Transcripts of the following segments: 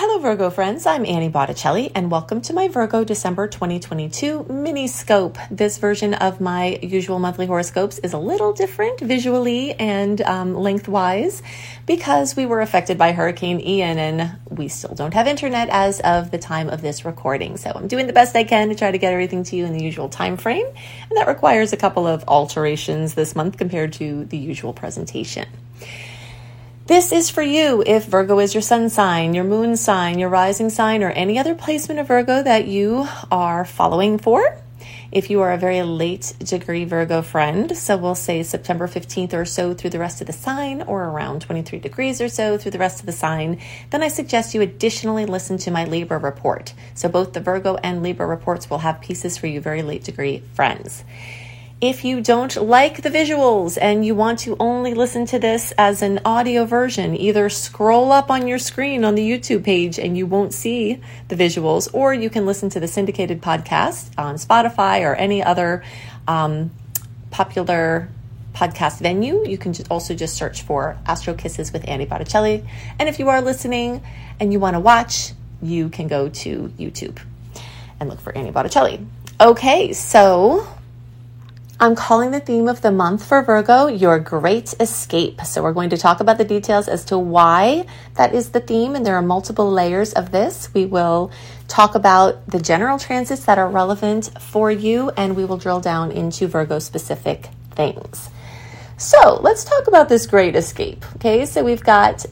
Hello, Virgo friends. I'm Annie Botticelli, and welcome to my Virgo December 2022 mini scope. This version of my usual monthly horoscopes is a little different visually and um, lengthwise because we were affected by Hurricane Ian and we still don't have internet as of the time of this recording. So I'm doing the best I can to try to get everything to you in the usual time frame, and that requires a couple of alterations this month compared to the usual presentation. This is for you if Virgo is your sun sign, your moon sign, your rising sign, or any other placement of Virgo that you are following for. If you are a very late degree Virgo friend, so we'll say September 15th or so through the rest of the sign, or around 23 degrees or so through the rest of the sign, then I suggest you additionally listen to my Libra report. So both the Virgo and Libra reports will have pieces for you very late degree friends. If you don't like the visuals and you want to only listen to this as an audio version, either scroll up on your screen on the YouTube page and you won't see the visuals, or you can listen to the syndicated podcast on Spotify or any other um, popular podcast venue. You can also just search for Astro Kisses with Annie Botticelli. And if you are listening and you want to watch, you can go to YouTube and look for Annie Botticelli. Okay, so I'm calling the theme of the month for Virgo Your Great Escape. So, we're going to talk about the details as to why that is the theme, and there are multiple layers of this. We will talk about the general transits that are relevant for you, and we will drill down into Virgo specific things. So, let's talk about this Great Escape. Okay, so we've got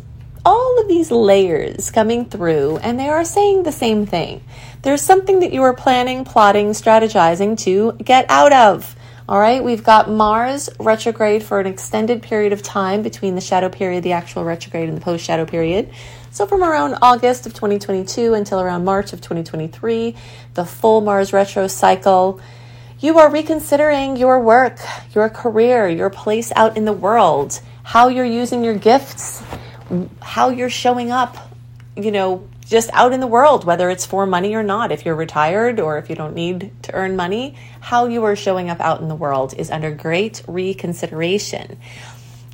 all of these layers coming through, and they are saying the same thing. There's something that you are planning, plotting, strategizing to get out of. All right, we've got Mars retrograde for an extended period of time between the shadow period, the actual retrograde, and the post shadow period. So, from around August of 2022 until around March of 2023, the full Mars retro cycle, you are reconsidering your work, your career, your place out in the world, how you're using your gifts, how you're showing up, you know, just out in the world, whether it's for money or not, if you're retired or if you don't need to earn money, how you are showing up out in the world is under great reconsideration.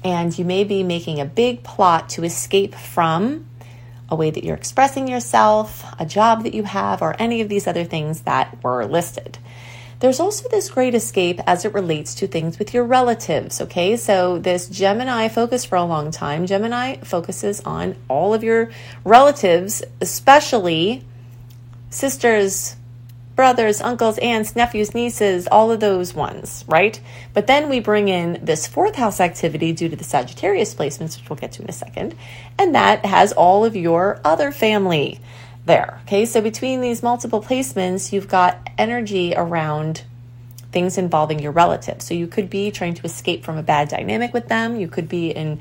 And you may be making a big plot to escape from a way that you're expressing yourself, a job that you have, or any of these other things that were listed. There's also this great escape as it relates to things with your relatives, okay? So, this Gemini focus for a long time, Gemini focuses on all of your relatives, especially sisters, brothers, uncles, aunts, nephews, nieces, all of those ones, right? But then we bring in this fourth house activity due to the Sagittarius placements, which we'll get to in a second, and that has all of your other family there. Okay, so between these multiple placements, you've got energy around things involving your relatives. So you could be trying to escape from a bad dynamic with them, you could be in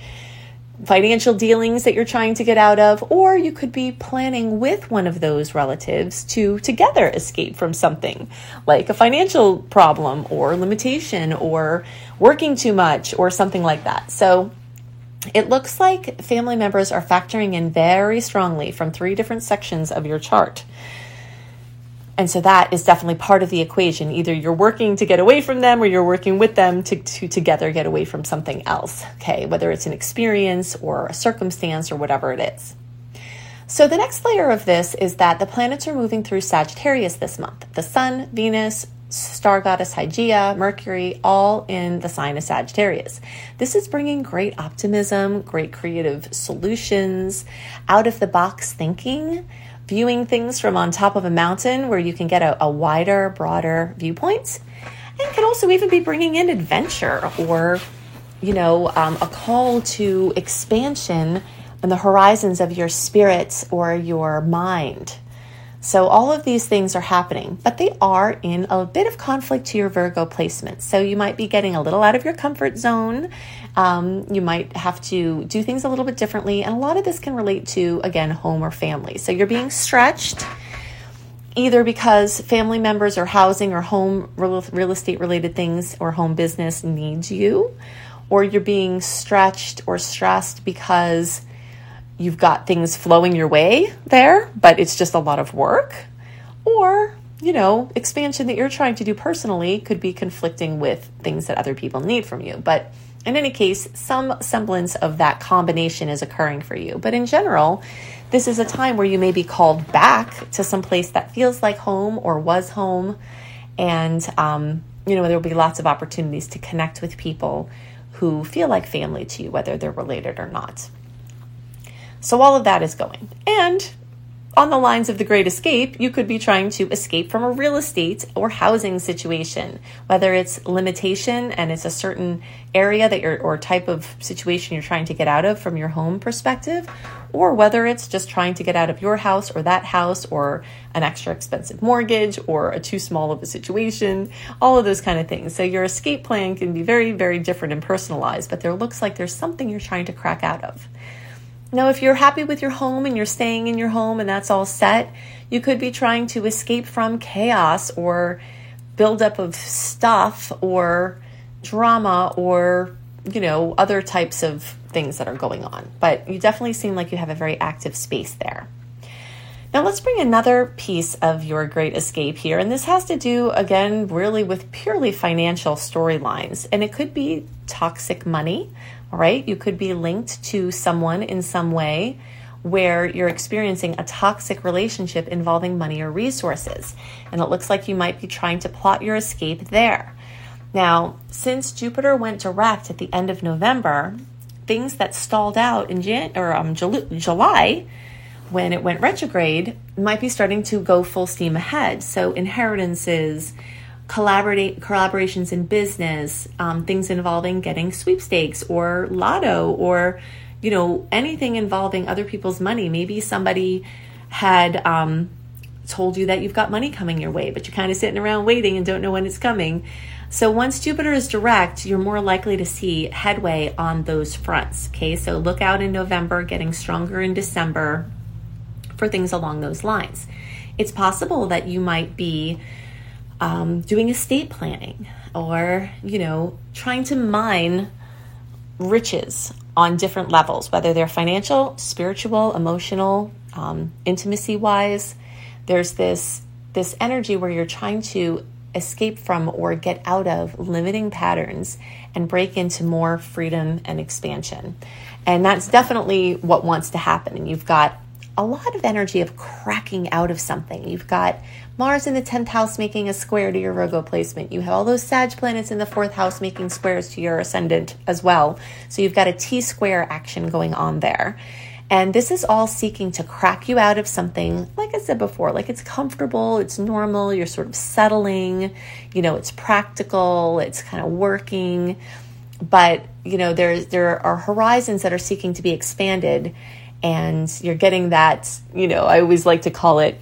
financial dealings that you're trying to get out of, or you could be planning with one of those relatives to together escape from something like a financial problem or limitation or working too much or something like that. So it looks like family members are factoring in very strongly from three different sections of your chart. And so that is definitely part of the equation. Either you're working to get away from them or you're working with them to, to together get away from something else, okay? Whether it's an experience or a circumstance or whatever it is. So the next layer of this is that the planets are moving through Sagittarius this month. The Sun, Venus, star goddess Hygeia, Mercury, all in the sign of Sagittarius. This is bringing great optimism, great creative solutions, out of the box thinking, viewing things from on top of a mountain where you can get a, a wider, broader viewpoint. And can also even be bringing in adventure or, you know, um, a call to expansion on the horizons of your spirit or your mind. So all of these things are happening, but they are in a bit of conflict to your Virgo placement. So you might be getting a little out of your comfort zone. Um, you might have to do things a little bit differently. And a lot of this can relate to, again, home or family. So you're being stretched either because family members or housing or home real, real estate related things or home business needs you, or you're being stretched or stressed because you've got things flowing your way there, but it's just a lot of work. Or, you know, expansion that you're trying to do personally could be conflicting with things that other people need from you. But in any case, some semblance of that combination is occurring for you. But in general, this is a time where you may be called back to some place that feels like home or was home. And, um, you know, there will be lots of opportunities to connect with people who feel like family to you, whether they're related or not. So, all of that is going. And on the lines of the Great Escape, you could be trying to escape from a real estate or housing situation, whether it's limitation and it's a certain area that you're or type of situation you're trying to get out of from your home perspective, or whether it's just trying to get out of your house or that house or an extra expensive mortgage or a too small of a situation, all of those kind of things. So your escape plan can be very, very different and personalized, but there looks like there's something you're trying to crack out of. Now, if you're happy with your home and you're staying in your home and that's all set, you could be trying to escape from chaos or buildup of stuff or drama or, you know, other types of things that are going on. But you definitely seem like you have a very active space there. Now, let's bring another piece of your great escape here. And this has to do, again, really with purely financial storylines. And it could be toxic money, all right? You could be linked to someone in some way where you're experiencing a toxic relationship involving money or resources. And it looks like you might be trying to plot your escape there. Now, since Jupiter went direct at the end of November, things that stalled out in Jan- or um, July when it went retrograde might be starting to go full steam ahead. So inheritances, collaborate collaborations in business, um, things involving getting sweepstakes or lotto or you know anything involving other people's money. Maybe somebody had um, told you that you've got money coming your way, but you're kind of sitting around waiting and don't know when it's coming. So once Jupiter is direct, you're more likely to see headway on those fronts. Okay, so look out in November, getting stronger in December for things along those lines. It's possible that you might be um, doing estate planning or, you know, trying to mine riches on different levels, whether they're financial, spiritual, emotional, um, intimacy wise. There's this this energy where you're trying to escape from or get out of limiting patterns and break into more freedom and expansion. And that's definitely what wants to happen. And you've got a lot of energy of cracking out of something. You've got Mars in the 10th house making a square to your Virgo placement. You have all those Sag planets in the fourth house making squares to your ascendant as well. So you've got a T square action going on there. And this is all seeking to crack you out of something, like I said before, like it's comfortable, it's normal, you're sort of settling, you know, it's practical, it's kind of working. But, you know, there's there are horizons that are seeking to be expanded and you're getting that, you know, I always like to call it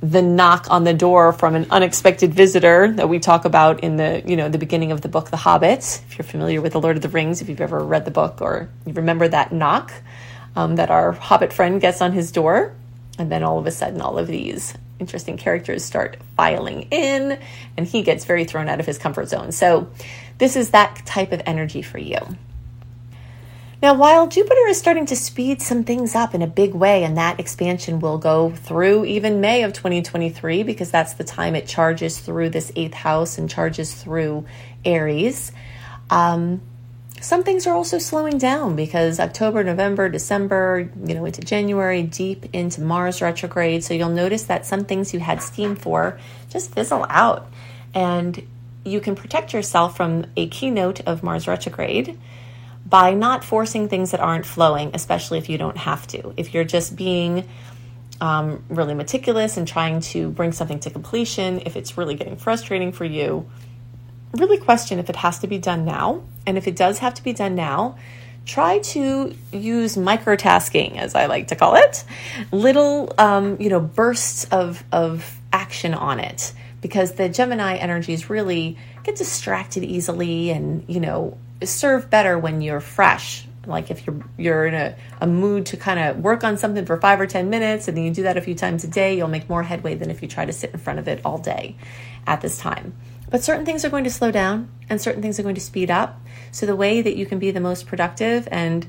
the knock on the door from an unexpected visitor that we talk about in the you know the beginning of the book the hobbit. If you're familiar with the lord of the rings if you've ever read the book or you remember that knock um, that our hobbit friend gets on his door and then all of a sudden all of these interesting characters start filing in and he gets very thrown out of his comfort zone. So this is that type of energy for you now, while Jupiter is starting to speed some things up in a big way, and that expansion will go through even May of 2023 because that's the time it charges through this eighth house and charges through Aries. Um, some things are also slowing down because October, November, December, you know, into January, deep into Mars retrograde. So you'll notice that some things you had steam for just fizzle out. And you can protect yourself from a keynote of Mars retrograde by not forcing things that aren't flowing, especially if you don't have to. If you're just being um, really meticulous and trying to bring something to completion, if it's really getting frustrating for you, really question if it has to be done now. And if it does have to be done now, try to use microtasking, as I like to call it, little um, you know bursts of of action on it, because the Gemini energies really get distracted easily, and you know serve better when you're fresh. Like if you're you're in a, a mood to kind of work on something for five or ten minutes and then you do that a few times a day you'll make more headway than if you try to sit in front of it all day at this time. But certain things are going to slow down and certain things are going to speed up. So the way that you can be the most productive and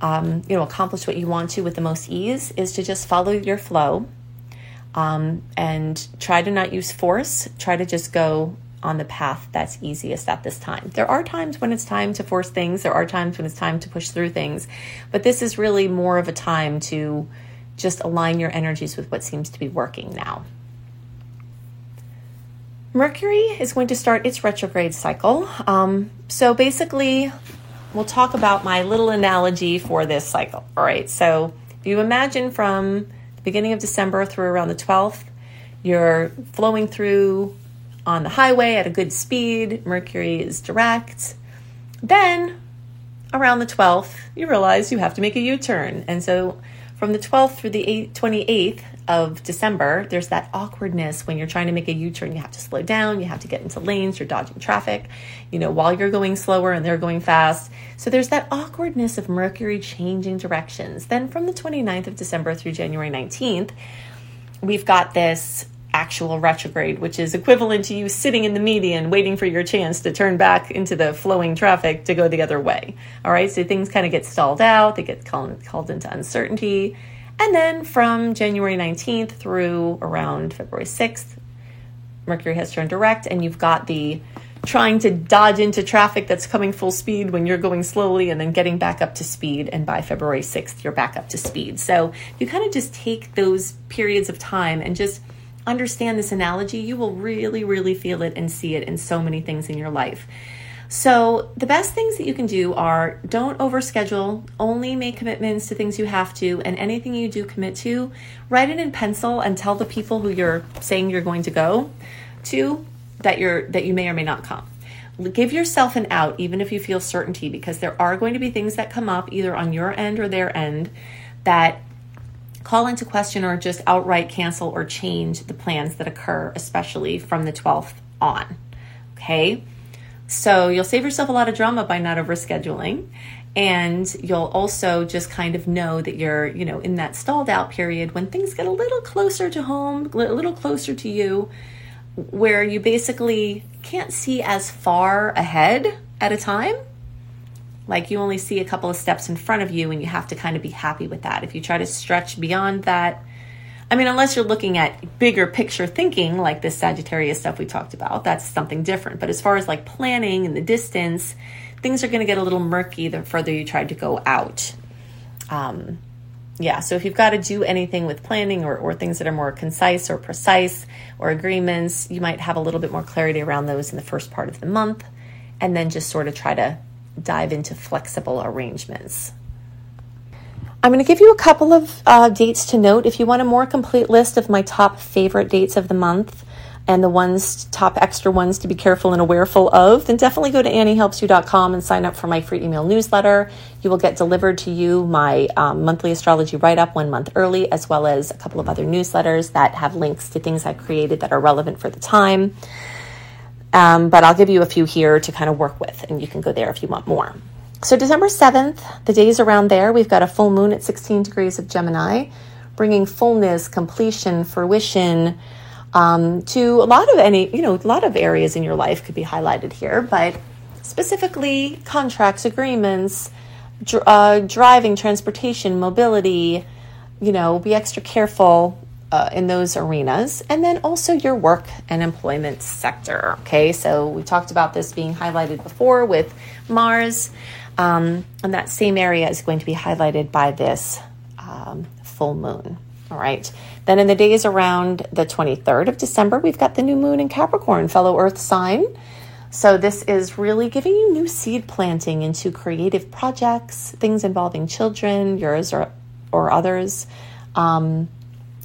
um, you know accomplish what you want to with the most ease is to just follow your flow um, and try to not use force. Try to just go on the path that's easiest at this time. There are times when it's time to force things, there are times when it's time to push through things, but this is really more of a time to just align your energies with what seems to be working now. Mercury is going to start its retrograde cycle. Um, so basically, we'll talk about my little analogy for this cycle. All right. So if you imagine from the beginning of December through around the 12th, you're flowing through on the highway at a good speed. Mercury is direct. Then around the 12th, you realize you have to make a U turn. And so from the 12th through the 28th of December, there's that awkwardness when you're trying to make a U turn. You have to slow down, you have to get into lanes, you're dodging traffic, you know, while you're going slower and they're going fast. So there's that awkwardness of Mercury changing directions. Then from the 29th of December through January 19th, we've got this actual retrograde, which is equivalent to you sitting in the median waiting for your chance to turn back into the flowing traffic to go the other way. All right, so things kind of get stalled out, they get called, called into uncertainty and then from January 19th through around February 6th, Mercury has turned direct, and you've got the trying to dodge into traffic that's coming full speed when you're going slowly and then getting back up to speed. And by February 6th, you're back up to speed. So you kind of just take those periods of time and just understand this analogy. You will really, really feel it and see it in so many things in your life. So, the best things that you can do are don't overschedule, only make commitments to things you have to, and anything you do commit to, write it in pencil and tell the people who you're saying you're going to go to that you're that you may or may not come. Give yourself an out even if you feel certainty because there are going to be things that come up either on your end or their end that call into question or just outright cancel or change the plans that occur especially from the 12th on. Okay? So you'll save yourself a lot of drama by not overscheduling. And you'll also just kind of know that you're, you know, in that stalled out period when things get a little closer to home, a little closer to you, where you basically can't see as far ahead at a time. Like you only see a couple of steps in front of you, and you have to kind of be happy with that. If you try to stretch beyond that, I mean, unless you're looking at bigger picture thinking, like this Sagittarius stuff we talked about, that's something different. But as far as like planning and the distance, things are going to get a little murky the further you try to go out. Um, yeah, so if you've got to do anything with planning or, or things that are more concise or precise or agreements, you might have a little bit more clarity around those in the first part of the month and then just sort of try to dive into flexible arrangements. I'm going to give you a couple of uh, dates to note. If you want a more complete list of my top favorite dates of the month and the ones, top extra ones to be careful and awareful of, then definitely go to anniehelpsyou.com and sign up for my free email newsletter. You will get delivered to you my um, monthly astrology write up one month early, as well as a couple of other newsletters that have links to things I've created that are relevant for the time. Um, but I'll give you a few here to kind of work with, and you can go there if you want more. So, December 7th, the days around there, we've got a full moon at 16 degrees of Gemini, bringing fullness, completion, fruition um, to a lot of any, you know, a lot of areas in your life could be highlighted here, but specifically contracts, agreements, dr- uh, driving, transportation, mobility, you know, be extra careful uh, in those arenas. And then also your work and employment sector. Okay, so we talked about this being highlighted before with Mars. Um, and that same area is going to be highlighted by this um, full moon. All right. Then in the days around the 23rd of December, we've got the new moon in Capricorn, fellow Earth sign. So this is really giving you new seed planting into creative projects, things involving children, yours or or others, um,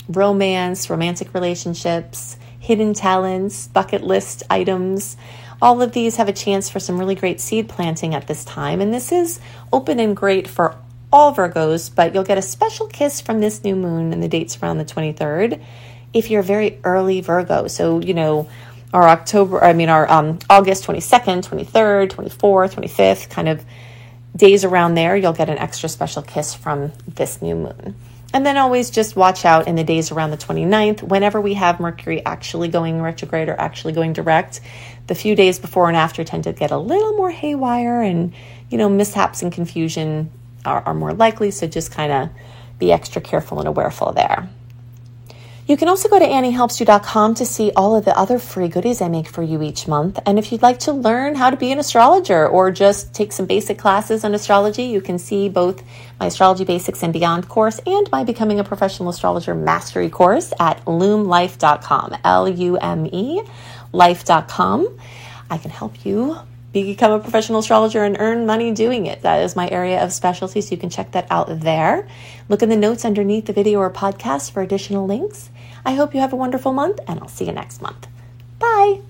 romance, romantic relationships, hidden talents, bucket list items. All of these have a chance for some really great seed planting at this time, and this is open and great for all Virgos, but you'll get a special kiss from this new moon and the dates around the 23rd if you're a very early Virgo. So, you know, our October, I mean, our um, August 22nd, 23rd, 24th, 25th, kind of days around there, you'll get an extra special kiss from this new moon. And then always just watch out in the days around the 29th, whenever we have Mercury actually going retrograde or actually going direct. The few days before and after tend to get a little more haywire, and you know, mishaps and confusion are, are more likely. So just kind of be extra careful and awareful there. You can also go to anniehelpsyou.com to see all of the other free goodies I make for you each month. And if you'd like to learn how to be an astrologer or just take some basic classes on astrology, you can see both my Astrology Basics and Beyond course and my Becoming a Professional Astrologer Mastery course at lumelife.com. L U M E, life.com. I can help you become a professional astrologer and earn money doing it. That is my area of specialty, so you can check that out there. Look in the notes underneath the video or podcast for additional links. I hope you have a wonderful month, and I'll see you next month. Bye.